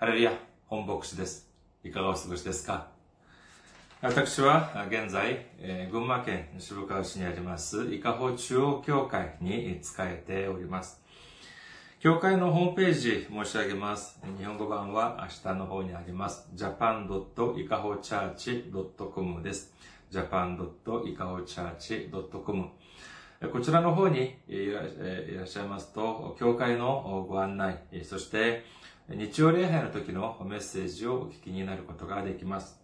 ハレルヤ、本牧師です。いかがお過ごしですか？私は現在、群馬県渋川市にあります、伊香保中央教会に仕えております。教会のホームページ申し上げます。日本語版は明日の方にあります。japan.ikahochurch.com です。japan.ikahochurch.com こちらの方にいらっしゃいますと、教会のご案内、そして日曜礼拝の時のメッセージをお聞きになることができます。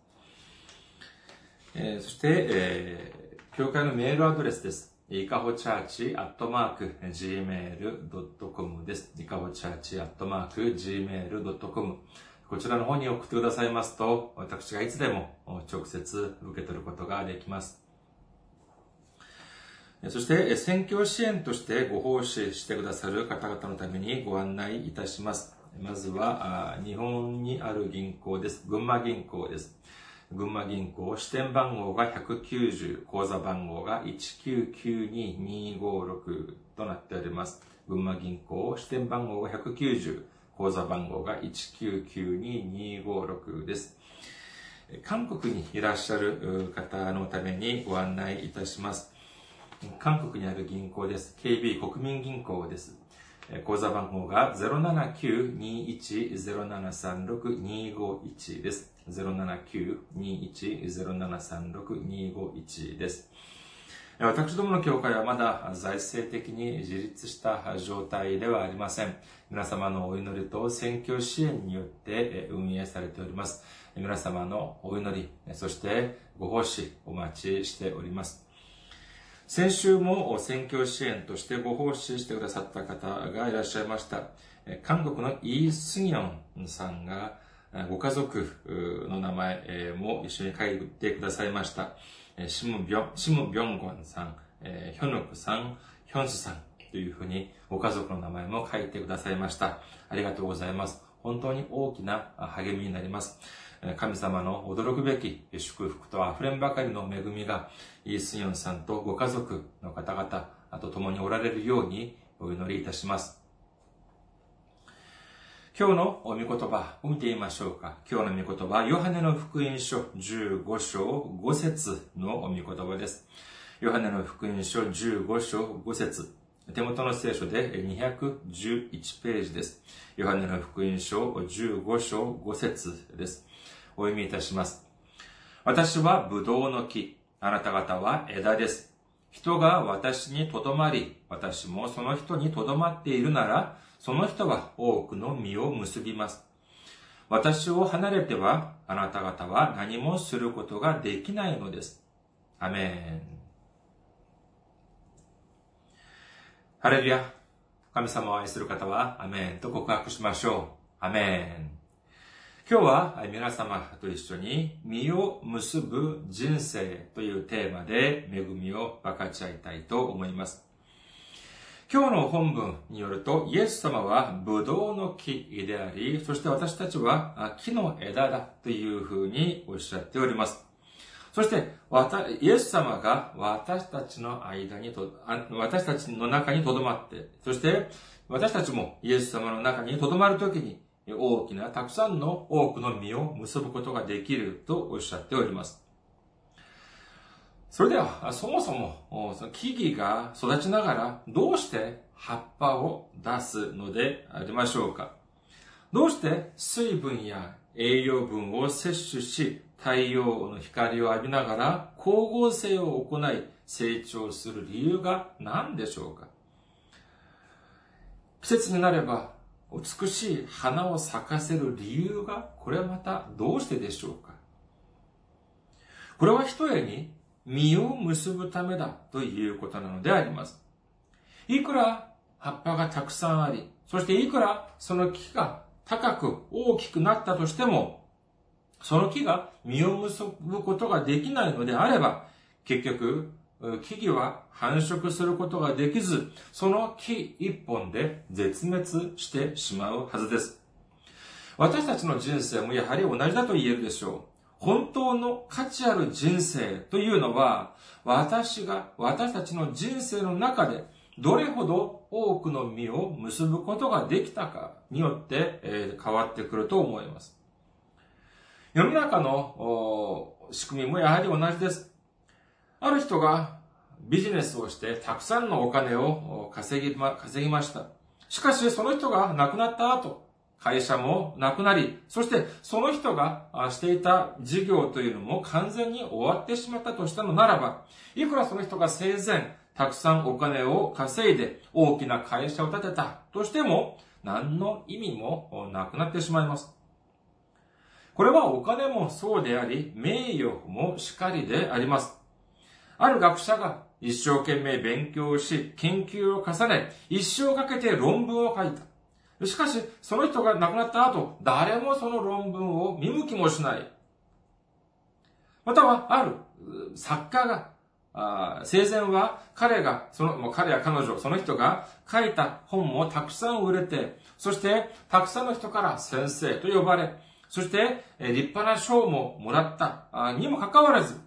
えーそして、えー教会のメールアドレスです。いかほチャーチアットマーク gmail.com です。いかほチャーチアットマーク gmail.com こちらの方に送ってくださいますと、私がいつでも直接受け取ることができます。そして、選挙支援としてご奉仕してくださる方々のためにご案内いたします。まずは、日本にある銀行です。群馬銀行です。群馬銀行、支店番号が190、口座番号が1992256となっております。群馬銀行、支店番号が190、口座番号が1992256です。韓国にいらっしゃる方のためにご案内いたします。韓国にある銀行です。KB 国民銀行です。えー口座番号が079-21-0736-251です。079-21-0736-251です。私どもの教会はまだ財政的に自立した状態ではありません。皆様のお祈りと選挙支援によって運営されております。皆様のお祈り、そしてご奉仕お待ちしております。先週も選挙支援としてご奉仕してくださった方がいらっしゃいました。韓国のイー・スギョンさんがご家族の名前も一緒に書いてくださいました。シム・ビョン、シム・ビョンゴンさん、ヒョヌクさん、ヒョンスさんというふうにご家族の名前も書いてくださいました。ありがとうございます。本当に大きな励みになります。神様の驚くべき祝福と溢れんばかりの恵みが、イースヨンさんとご家族の方々、と共におられるようにお祈りいたします。今日のお御言葉を見てみましょうか。今日の御言葉、ヨハネの福音書15章5節のお御言葉です。ヨハネの福音書15章5節手元の聖書で211ページです。ヨハネの福音書15章5節です。お読みいたします。私はブドウの木、あなた方は枝です。人が私にとどまり、私もその人にとどまっているなら、その人は多くの実を結びます。私を離れては、あなた方は何もすることができないのです。アメン。ハレルヤ。神様を愛する方は、アメンと告白しましょう。アメン。今日は皆様と一緒に、実を結ぶ人生というテーマで恵みを分かち合いたいと思います。今日の本文によると、イエス様はブドウの木であり、そして私たちは木の枝だというふうにおっしゃっております。そして、イエス様が私たちの間にと、私たちの中に留まって、そして私たちもイエス様の中に留まるときに、大きなたくさんの多くの実を結ぶことができるとおっしゃっております。それでは、そもそも、その木々が育ちながら、どうして葉っぱを出すのでありましょうかどうして水分や栄養分を摂取し、太陽の光を浴びながら光合成を行い成長する理由が何でしょうか季節になれば美しい花を咲かせる理由がこれはまたどうしてでしょうか？これは一重に実を結ぶためだということなのであります。いくら葉っぱがたくさんあり、そしていくらその木が高く大きくなったとしても、その木が実を結ぶことができないのであれば、結局、木々は繁殖することができず、その木一本で絶滅してしまうはずです。私たちの人生もやはり同じだと言えるでしょう。本当の価値ある人生というのは、私が、私たちの人生の中で、どれほど多くの実を結ぶことができたかによって、え変わってくると思います。世の中の仕組みもやはり同じです。ある人がビジネスをしてたくさんのお金を稼ぎま、稼ぎました。しかし、その人が亡くなった後、会社もなくなり、そしてその人がしていた事業というのも完全に終わってしまったとしたのならば、いくらその人が生前、たくさんお金を稼いで大きな会社を建てたとしても、何の意味もなくなってしまいます。これはお金もそうであり、名誉もしかりであります。ある学者が一生懸命勉強し、研究を重ね、一生かけて論文を書いた。しかし、その人が亡くなった後、誰もその論文を見向きもしない。または、ある作家が、あ生前は彼が、その、もう彼や彼女、その人が書いた本もたくさん売れて、そしてたくさんの人から先生と呼ばれ、そして立派な賞ももらったにもかかわらず、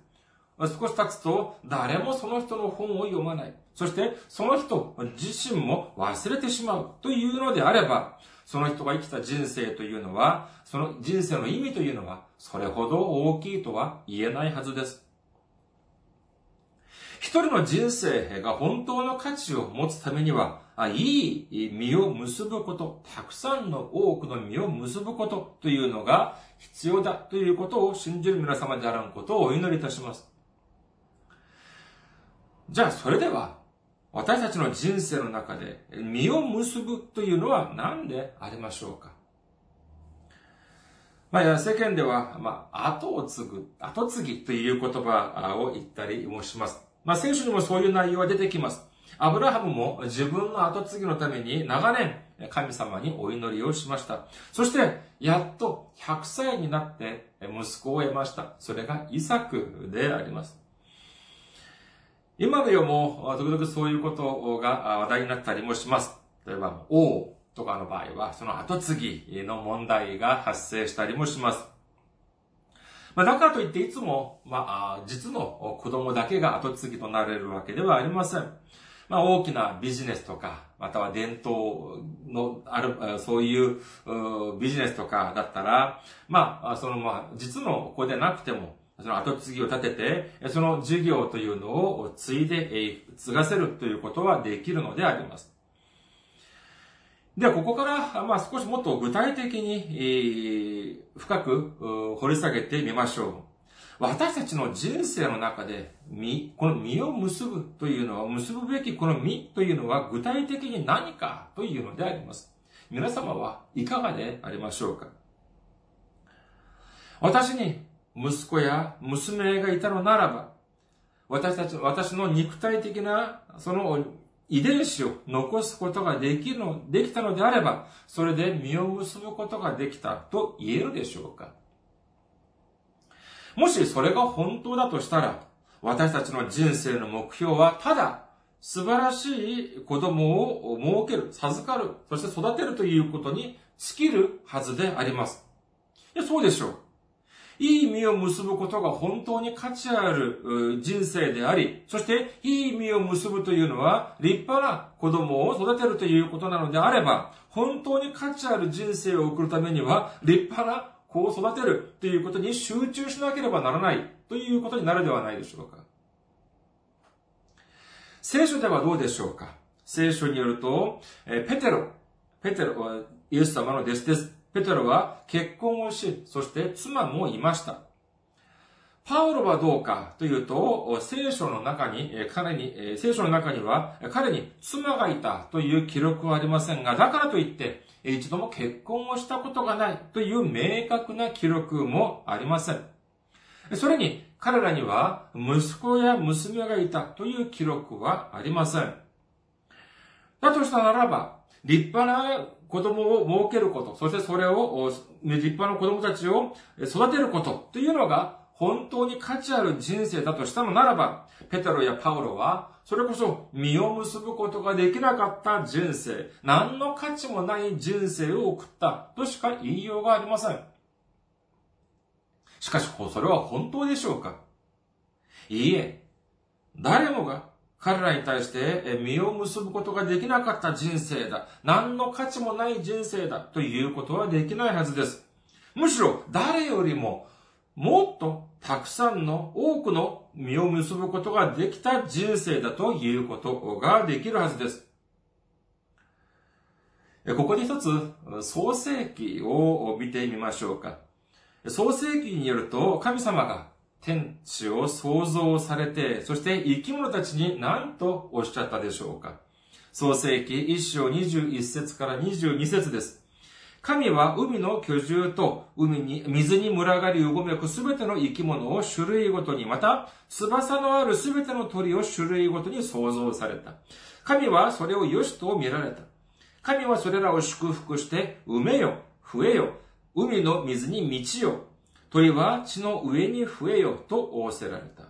少し経つと誰もその人の本を読まない。そしてその人自身も忘れてしまうというのであれば、その人が生きた人生というのは、その人生の意味というのは、それほど大きいとは言えないはずです。一人の人生が本当の価値を持つためには、いい実を結ぶこと、たくさんの多くの実を結ぶことというのが必要だということを信じる皆様であらんことをお祈りいたします。じゃあ、それでは、私たちの人生の中で、実を結ぶというのは何でありましょうか？まあ、世間では、まあ、後を継ぐ、後継ぎという言葉を言ったりもします。まあ、聖書にもそういう内容は出てきます。アブラハムも自分の後継ぎのために長年、神様にお祈りをしました。そして、やっと100歳になって息子を得ました。それがイサクであります。今の世も、時々そういうことが話題になったりもします。例えば、王とかの場合は、その後継ぎの問題が発生したりもします。まあ、だからといっていつも、まあ、実の子供だけが後継ぎとなれるわけではありません。まあ、大きなビジネスとか、または伝統のある、そういうビジネスとかだったら、まあ、その、まあ、実の子でなくても、その後継ぎを立てて、その事業というのを継いで、継がせるということはできるのであります。では、ここから、まあ、少しもっと具体的に、深く掘り下げてみましょう。私たちの人生の中で、実、この実を結ぶというのは、結ぶべきこの実というのは具体的に何かというのであります。皆様はいかがでありましょうか私に息子や娘がいたのならば、私たち、私の肉体的な、その遺伝子を残すことができるの、できたのであれば、それで実を結ぶことができたと言えるでしょうかもしそれが本当だとしたら、私たちの人生の目標は、ただ、素晴らしい子供を設ける、授かる、そして育てるということに尽きるはずであります。そうでしょう。いい実を結ぶことが本当に価値ある人生であり、そしていい実を結ぶというのは立派な子供を育てるということなのであれば、本当に価値ある人生を送るためには立派な子を育てるということに集中しなければならないということになるではないでしょうか。聖書ではどうでしょうか？聖書によると、ペテロ、ペテロはイエス様の弟子です。ペテロは結婚をし、そして妻もいました。パウロはどうかというと、聖書の中に、彼に、聖書の中には、彼に妻がいたという記録はありませんが、だからといって、一度も結婚をしたことがないという明確な記録もありません。それに、彼らには息子や娘がいたという記録はありません。だとしたならば、立派な子供を設けること、そしてそれを、立派な子供たちを育てることというのが本当に価値ある人生だとしたのならば、ペテロやパウロは、それこそ実を結ぶことができなかった人生、何の価値もない人生を送ったとしか言いようがありません。しかし、それは本当でしょうか？いいえ、誰もが彼らに対して身を結ぶことができなかった人生だ。何の価値もない人生だ。ということはできないはずです。むしろ誰よりももっとたくさんの多くの実を結ぶことができた人生だということができるはずです。ここで一つ創世記を見てみましょうか。創世記によると神様が天地を創造されて、そして生き物たちに何とおっしゃったでしょうか。創世記1章21節から22節です。神は海の居住と海に、水に群がりうごめくすべての生き物を種類ごとに、また翼のあるすべての鳥を種類ごとに創造された。神はそれを良しと見られた。神はそれらを祝福して、埋めよ、増えよ、海の水に満ちよ、鳥は地の上に増えよと仰せられた。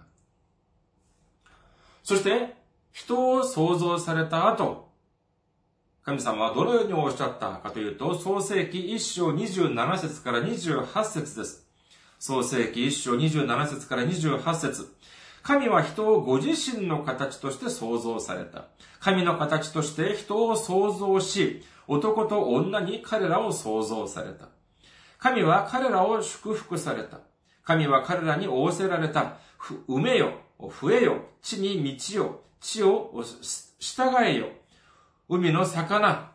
そして、人を創造された後、神様はどのようにおっしゃったかというと、創世記1章27節から28節です。創世記1章27節から28節神は人をご自身の形として創造された。神の形として人を創造し、男と女に彼らを創造された。神は彼らを祝福された。神は彼らに仰せられた。埋めよ、増えよ、地に満ちよ、地を従えよ。海の魚、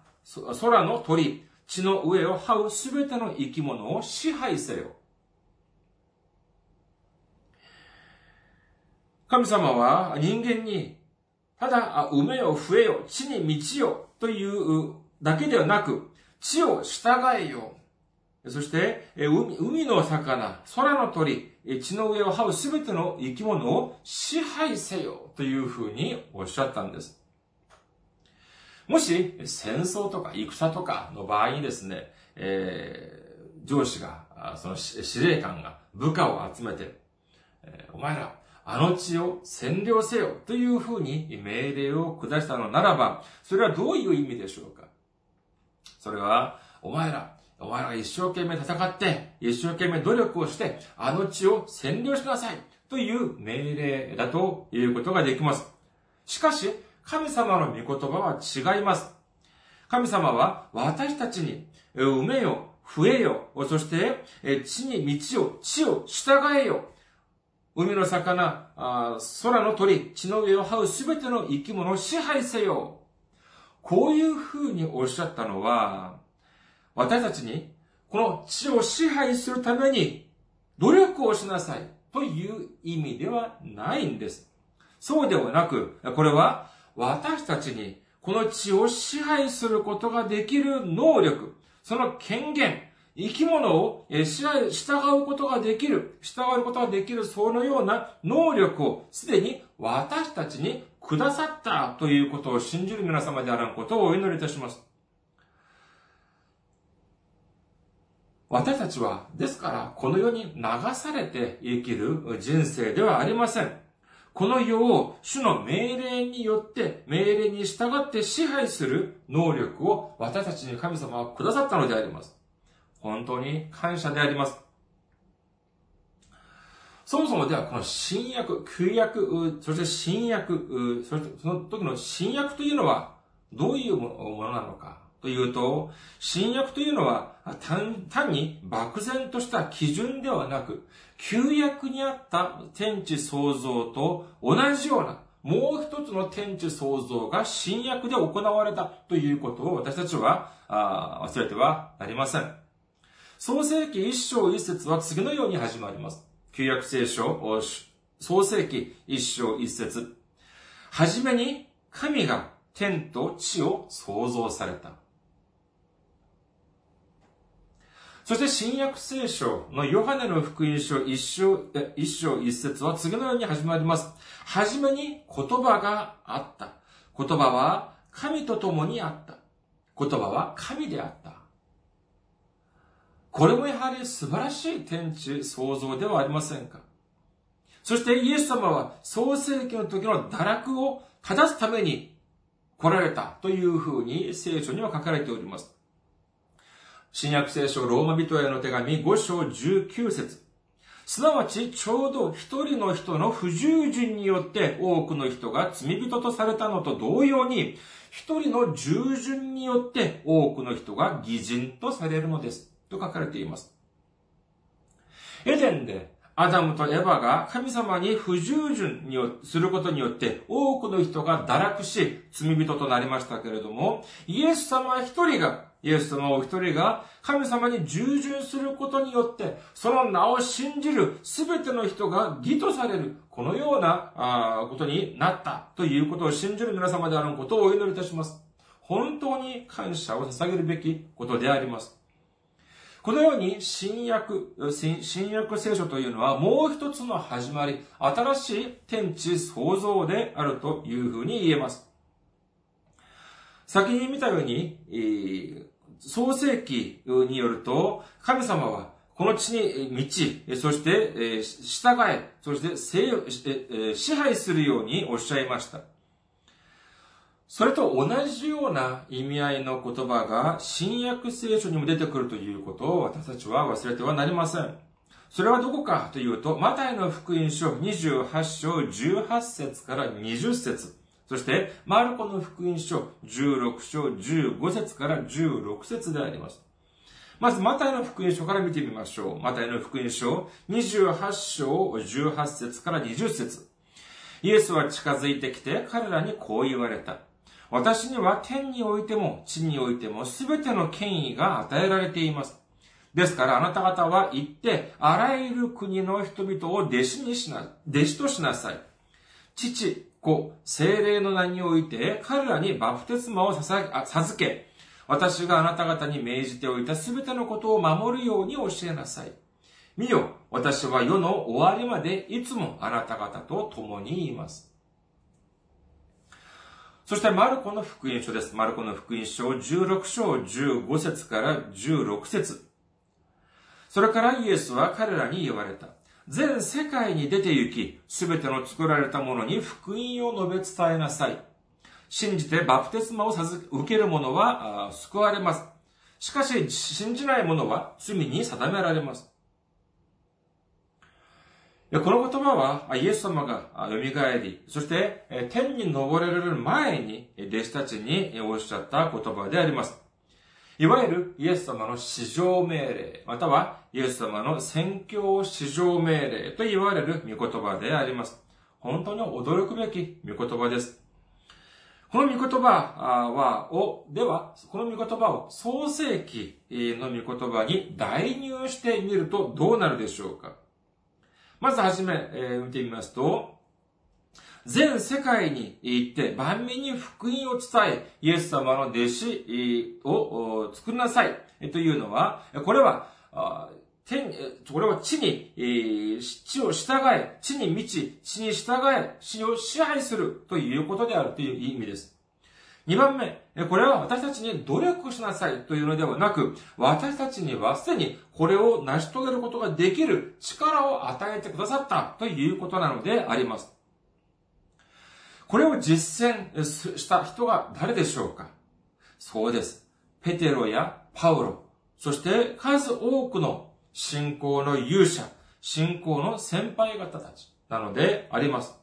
空の鳥、地の上を這うすべての生き物を支配せよ。神様は人間に、ただ、埋めよ、増えよ、地に満ちよというだけではなく、地を従えよ。そして、海の魚、空の鳥、地の上を這うすべての生き物を支配せよというふうにおっしゃったんです。もし、戦争とか戦とかの場合にですね、えー、上司が、その司令官が部下を集めて、えー、お前ら、あの地を占領せよというふうに命令を下したのならば、それはどういう意味でしょうかそれは、お前ら、お前らが一生懸命戦って、一生懸命努力をして、あの地を占領しなさいという命令だということができます。しかし、神様の御言葉は違います。神様は私たちに、埋めよ、増えよ、そして、地に道を、地を従えよ。海の魚、空の鳥、地の上を這うすべての生き物を支配せよ。こういうふうにおっしゃったのは、私たちに、この地を支配するために、努力をしなさいという意味ではないんです。そうではなく、これは私たちにこの地を支配することができる能力、その権限、生き物を支配、従うことができる、従うことができる、そのような能力をすでに私たちにくださったということを信じる皆様であることをお祈りいたします。私たちは、ですから、この世に流されて生きる人生ではありません。この世を主の命令によって、命令に従って支配する能力を私たちに神様はくださったのであります。本当に感謝であります。そもそもではこの新約、旧約、そして新約、そその時の新約というのはどういうものなのかというと、新約というのは単単に漠然とした基準ではなく、旧約にあった天地創造と同じようなもう一つの天地創造が新約で行われたということを私たちは忘れてはなりません。創世記一章一節は次のように始まります。旧約聖書、創世記一章一節。はじめに神が天と地を創造された。そして新約聖書のヨハネの福音書一章、一章一節は次のように始まります。はじめに言葉があった。言葉は神と共にあった。言葉は神であった。これもやはり素晴らしい天地創造ではありませんかそしてイエス様は創世記の時の堕落を正すために来られたというふうに聖書には書かれております。新約聖書ローマ人への手紙5章19節すなわち、ちょうど一人の人の不従順によって多くの人が罪人とされたのと同様に、一人の従順によって多くの人が偽人とされるのです。と書かれています。エデンでアダムとエヴァが神様に不従順にすることによって多くの人が堕落し罪人となりましたけれども、イエス様一人が、イエス様お一人が神様に従順することによって、その名を信じるすべての人が義とされる、このようなことになったということを信じる皆様であることをお祈りいたします。本当に感謝を捧げるべきことであります。このように新約、新約聖書というのはもう一つの始まり、新しい天地創造であるというふうに言えます。先に見たように、創世記によると、神様はこの地に満ち、そして従え、そして支配するようにおっしゃいました。それと同じような意味合いの言葉が新約聖書にも出てくるということを私たちは忘れてはなりません。それはどこかというと、マタイの福音書28章18節から20節そして、マルコの福音書16章15節から16節であります。まず、マタイの福音書から見てみましょう。マタイの福音書28章18節から20節イエスは近づいてきて彼らにこう言われた。私には天においても地においても全ての権威が与えられています。ですからあなた方は行って、あらゆる国の人々を弟子にしな、弟子としなさい。父、子、精霊の名において、彼らにバプテスマを授け、私があなた方に命じておいた全てのことを守るように教えなさい。見よ、私は世の終わりまでいつもあなた方と共にいます。そしてマルコの福音書です。マルコの福音書16章15節から16節それからイエスは彼らに言われた。全世界に出て行き、すべての作られたものに福音を述べ伝えなさい。信じてバプテスマを受ける者は救われます。しかし、信じない者は罪に定められます。この言葉は、イエス様が蘇り、そして、天に昇られる前に、弟子たちにおっしゃった言葉であります。いわゆるイエス様の至上命令、またはイエス様の宣教至上命令と言われる御言葉であります。本当に驚くべき御言葉です。この御言葉は、を、では、この御言葉を創世記の御言葉に代入してみるとどうなるでしょうかまずはじめ、えー、見てみますと、全世界に行って万民に福音を伝え、イエス様の弟子を作りなさいというのは、これは、天、これは地に、地を従え、地に満ち、地に従え、地を支配するということであるという意味です。2番目、これは私たちに努力しなさいというのではなく、私たちにはすでにこれを成し遂げることができる力を与えてくださったということなのであります。これを実践した人が誰でしょうか？そうです。ペテロやパウロ、そして数多くの信仰の勇者、信仰の先輩方たちなのであります。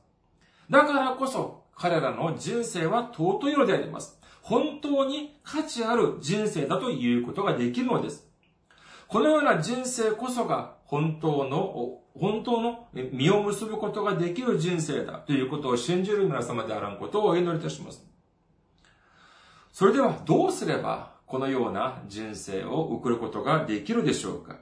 だからこそ彼らの人生は尊いのであります。本当に価値ある人生だということができるのです。このような人生こそが本当の、本当の実を結ぶことができる人生だということを信じる皆様であらんことをお祈りいたします。それではどうすればこのような人生を送ることができるでしょうか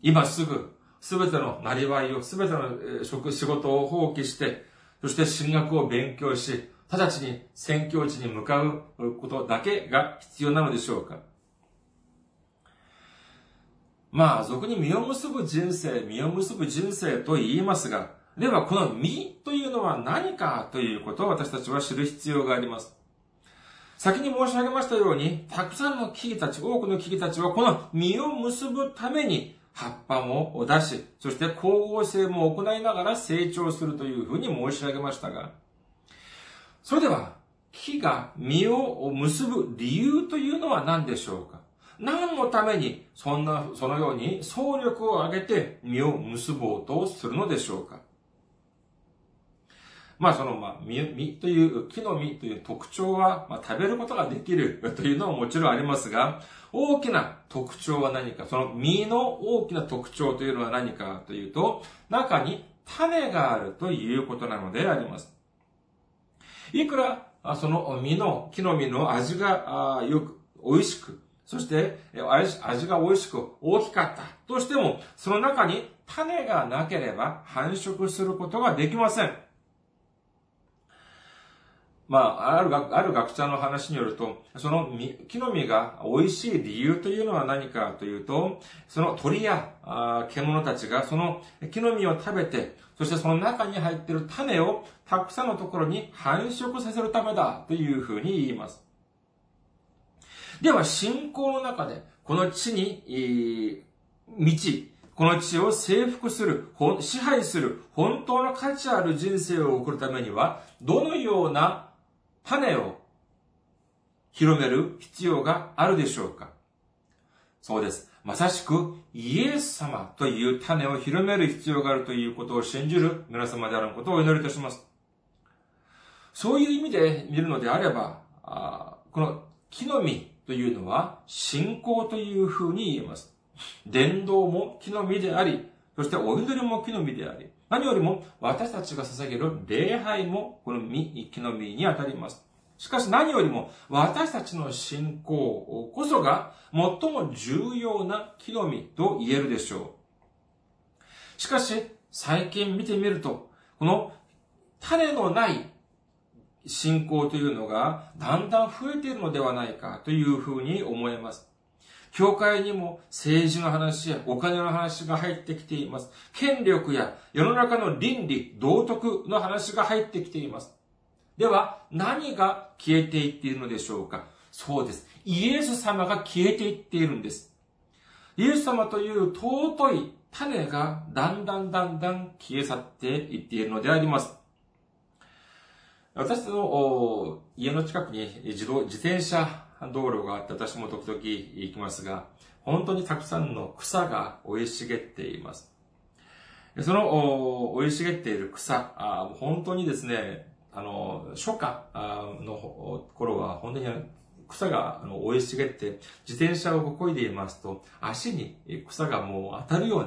今すぐ、すべてのなりわいを、すべての職、仕事を放棄して、そして進学を勉強し、直ちに宣教地に向かうことだけが必要なのでしょうかまあ、俗に実を結ぶ人生、実を結ぶ人生と言いますが、ではこの実というのは何かということを私たちは知る必要があります。先に申し上げましたように、たくさんの木々たち、多くの木々たちはこの実を結ぶために葉っぱも出し、そして光合成も行いながら成長するというふうに申し上げましたが、それでは、木が実を結ぶ理由というのは何でしょうか？何のために、そんな、そのように総力を挙げて実を結ぼうとするのでしょうかまあその、まあ、実、という、木の実という特徴は、まあ食べることができる というのはもちろんありますが、大きな特徴は何か、その実の大きな特徴というのは何かというと、中に種があるということなのであります。いくら、その実の、木の実の味がよく、美味しく、そして味が美味しく大きかったとしても、その中に種がなければ繁殖することができません。まあ、ある学、ある学者の話によると、その木の実が美味しい理由というのは何かというと、その鳥や獣たちがその木の実を食べて、そしてその中に入っている種をたくさんのところに繁殖させるためだというふうに言います。では、信仰の中で、この地に、道、この地を征服する、支配する、本当の価値ある人生を送るためには、どのような種を広める必要があるでしょうか？そうです。まさしくイエス様という種を広める必要があるということを信じる皆様であることをお祈りいたします。そういう意味で見るのであれば、この木の実というのは信仰というふうに言えます。伝道も木の実であり、そしてお祈りも木の実であり、何よりも私たちが捧げる礼拝もこの実、木の実にあたります。しかし何よりも私たちの信仰こそが最も重要な木の実と言えるでしょう。しかし最近見てみると、この種のない信仰というのがだんだん増えているのではないかというふうに思えます。教会にも政治の話やお金の話が入ってきています。権力や世の中の倫理、道徳の話が入ってきています。では、何が消えていっているのでしょうか？そうです。イエス様が消えていっているんです。イエス様という尊い種がだんだんだんだん消え去っていっているのであります。私の家の近くに自動、自転車道路があって私も時々行きますが、本当にたくさんの草が生い茂っています。その生い茂っている草、本当にですね、あの、初夏の頃は本当に草が生い茂って、自転車をこいでいますと、足に草がもう当たるよう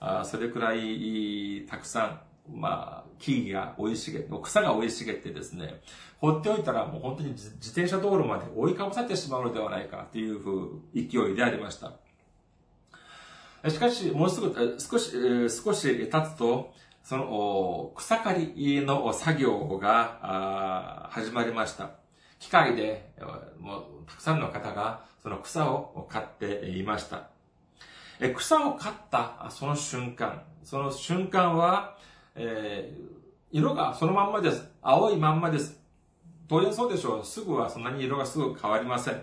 な、それくらいたくさん、まあ、木が生い茂って、草が生い茂ってですね、放っておいたらもう本当に自転車道路まで追いかぶさってしまうのではないかというふう勢いでありました。しかし、もうすぐ、少し、少し経つと、その、草刈りの作業が始まりました。機械で、もう、たくさんの方が、その草を刈っていました。草を刈ったその瞬間、その瞬間は、えー、色がそのまんまです。青いまんまです。当然そうでしょう。すぐはそんなに色がすぐ変わりません。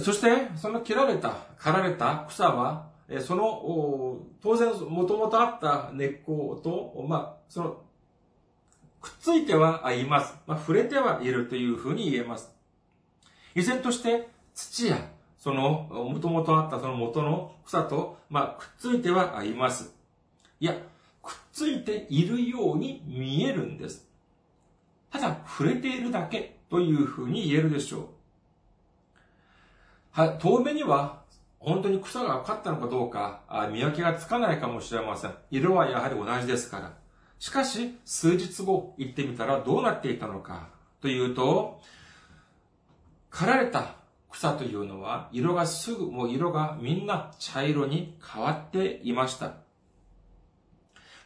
そして、その切られた、刈られた草は、その、当然、もともとあった根っことまあ、その、くっついてはいます。まあ、触れてはいるというふうに言えます。依然として、土や、その、もともとあったその元の草と、まあ、くっついてはいます。いや、くっついているように見えるんです。ただ触れているだけというふうに言えるでしょう。は、遠目には本当に草が分かったのかどうか見分けがつかないかもしれません。色はやはり同じですから。しかし、数日後行ってみたらどうなっていたのかというと、刈られた草というのは色がすぐ、もう色がみんな茶色に変わっていました。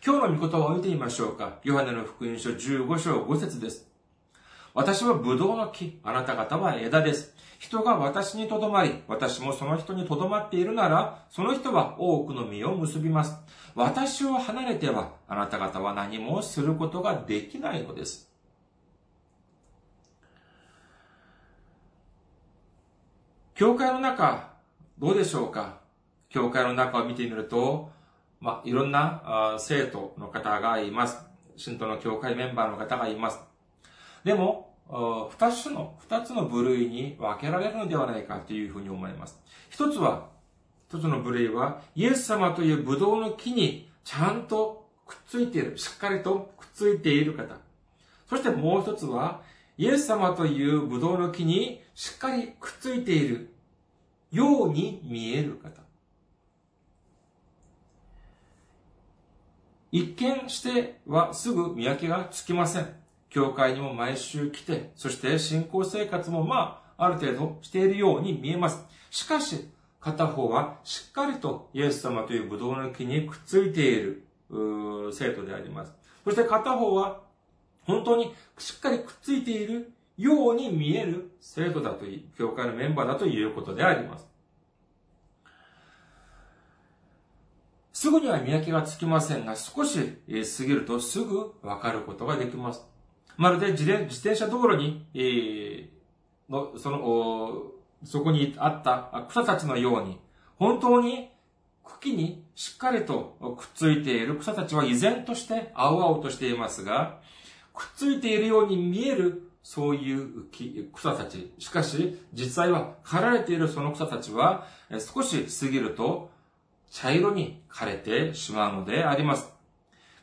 今日の御言葉を見てみましょうか。ヨハネの福音書15章5節です。私はブドウの木、あなた方は枝です。人が私にとどまり、私もその人にとどまっているなら、その人は多くの実を結びます。私を離れては、あなた方は何もすることができないのです。教会の中、どうでしょうか？教会の中を見てみると、まあ、いろんな生徒の方がいます。信徒の教会メンバーの方がいます。でも、二つの、二つの部類に分けられるのではないかというふうに思います。一つは、一つの部類は、イエス様というブドウの木にちゃんとくっついている、しっかりとくっついている方。そしてもう一つは、イエス様というブドウの木にしっかりくっついているように見える方。一見してはすぐ見分けがつきません。教会にも毎週来て、そして信仰生活もまあ、ある程度しているように見えます。しかし、片方はしっかりとイエス様というブドウの木にくっついている生徒であります。そして片方は本当にしっかりくっついているように見える生徒だという、教会のメンバーだということであります。すぐには見分けがつきませんが、少し過ぎるとすぐわかることができます。まるで自転車道路に、えー、の、その、そこにあった草たちのように、本当に茎にしっかりとくっついている草たちは依然として青々としていますが、くっついているように見えるそういう草たち。しかし、実際は刈られているその草たちは、少し過ぎると茶色に枯れてしまうのであります。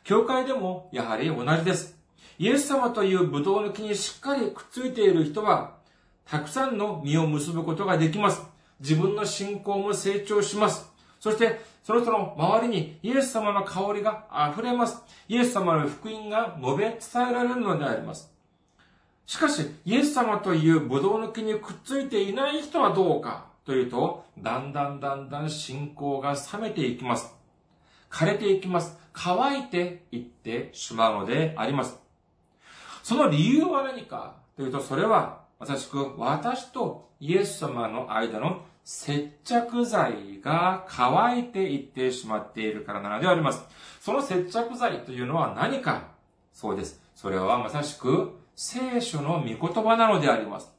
教会でもやはり同じです。イエス様というブドウの木にしっかりくっついている人は、たくさんの実を結ぶことができます。自分の信仰も成長します。そして、その人の周りにイエス様の香りが溢れます。イエス様の福音が述べ伝えられるのであります。しかし、イエス様というブドウの木にくっついていない人はどうかというと、だんだんだんだん信仰が冷めていきます。枯れていきます。乾いていってしまうのであります。その理由は何かというと、それは、まさしく私とイエス様の間の接着剤が乾いていってしまっているからなのであります。その接着剤というのは何か？そうです。それはまさしく聖書の御言葉なのであります。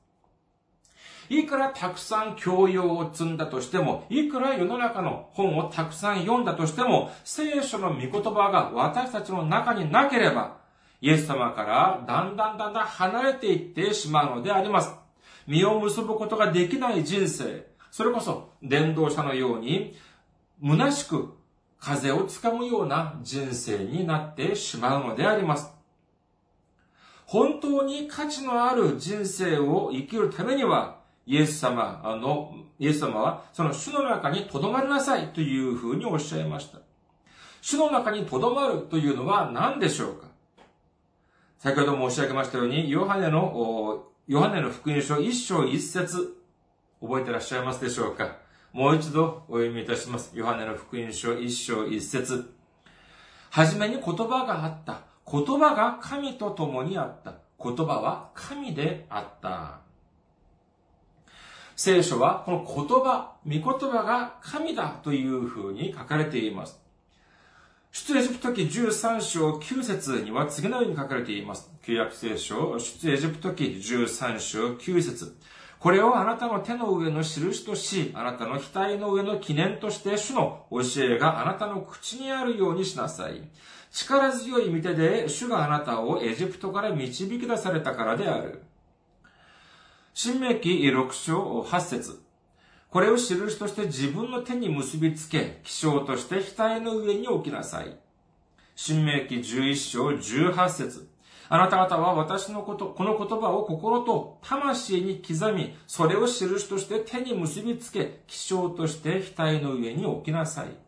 いくらたくさん教養を積んだとしても、いくら世の中の本をたくさん読んだとしても、聖書の御言葉が私たちの中になければ、イエス様からだんだんだんだん離れていってしまうのであります。身を結ぶことができない人生、それこそ伝道者のように、虚しく風をつかむような人生になってしまうのであります。本当に価値のある人生を生きるためには、イエス様の、イエス様は、その主の中に留まりなさいというふうにおっしゃいました。主の中に留まるというのは何でしょうか？先ほど申し上げましたように、ヨハネの、ヨハネの福音書一章一節、覚えてらっしゃいますでしょうか？もう一度お読みいたします。ヨハネの福音書一章一節。はじめに言葉があった。言葉が神と共にあった。言葉は神であった。聖書はこの言葉、御言葉が神だというふうに書かれています。出エジプト記13章9節には次のように書かれています。旧約聖書、出エジプト記13章9節これをあなたの手の上の印とし、あなたの額の上の記念として主の教えがあなたの口にあるようにしなさい。力強い見てで主があなたをエジプトから導き出されたからである。新明記6章8節これを印として自分の手に結びつけ、気象として額の上に置きなさい。新明記11章18節あなた方は私のこと、この言葉を心と魂に刻み、それを印として手に結びつけ、気象として額の上に置きなさい。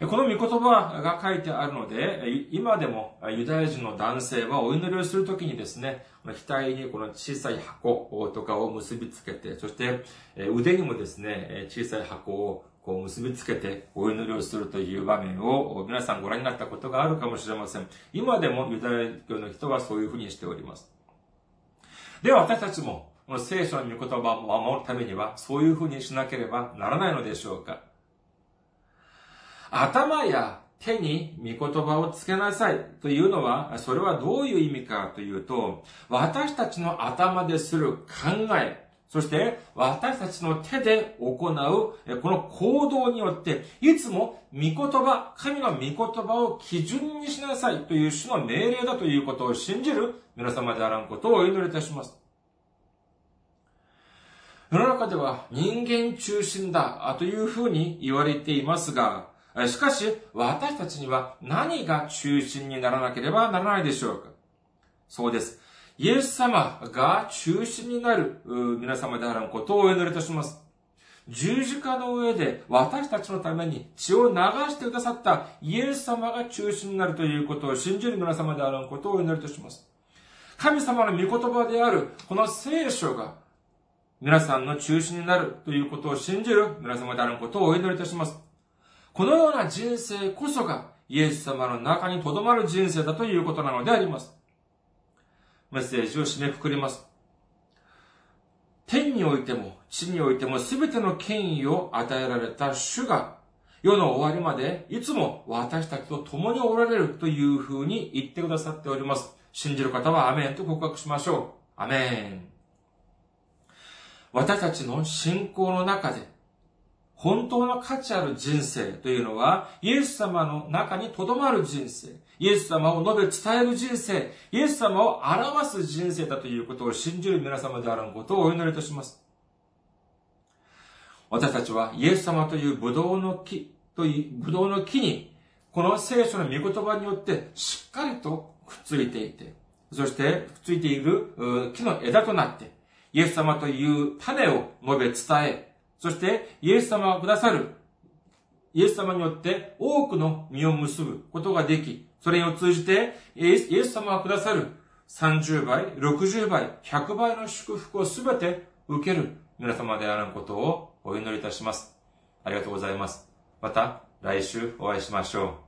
この御言葉が書いてあるので、今でもユダヤ人の男性はお祈りをするときにですね、額にこの小さい箱とかを結びつけて、そして腕にもですね、小さい箱をこう結びつけてお祈りをするという場面を皆さんご覧になったことがあるかもしれません。今でもユダヤ教の人はそういうふうにしております。では私たちも、この聖書の御言葉を守るためには、そういうふうにしなければならないのでしょうか頭や手に御言葉をつけなさいというのは、それはどういう意味かというと、私たちの頭でする考え、そして私たちの手で行うこの行動によっていつも御言葉、神の御言葉を基準にしなさいという主の命令だということを信じる皆様であらんことをお祈りいたします。世の中では人間中心だというふうに言われていますが、しかし私たちには何が中心にならなければならないでしょうか？そうです。イエス様が中心になる皆様であることをお祈りいたします。十字架の上で私たちのために血を流してくださったイエス様が中心になるということを信じる皆様であることをお祈りいたします。神様の御言葉であるこの聖書が皆さんの中心になるということを信じる皆様であることをお祈りいたします。このような人生こそがイエス様の中に留まる人生だということなのであります。メッセージを締めくくります。天においても地においても全ての権威を与えられた主が世の終わりまでいつも私たちと共におられるというふうに言ってくださっております。信じる方はアメンと告白しましょう。アメン。私たちの信仰の中で本当の価値ある人生というのは、イエス様の中に留まる人生、イエス様を述べ伝える人生、イエス様を表す人生だということを信じる皆様であることをお祈りいたします。私たちはイエス様というブドウの木という、ブドウの木に、この聖書の御言葉によってしっかりとくっついていて、そしてくっついている木の枝となって、イエス様という種を述べ伝え、そしてイエス様がくださる、イエス様によって多くの実を結ぶことができ、それを通じてイエス様がくださる30倍、60倍、100倍の祝福をすべて受ける皆様であることをお祈りいたします。ありがとうございます。また来週お会いしましょう。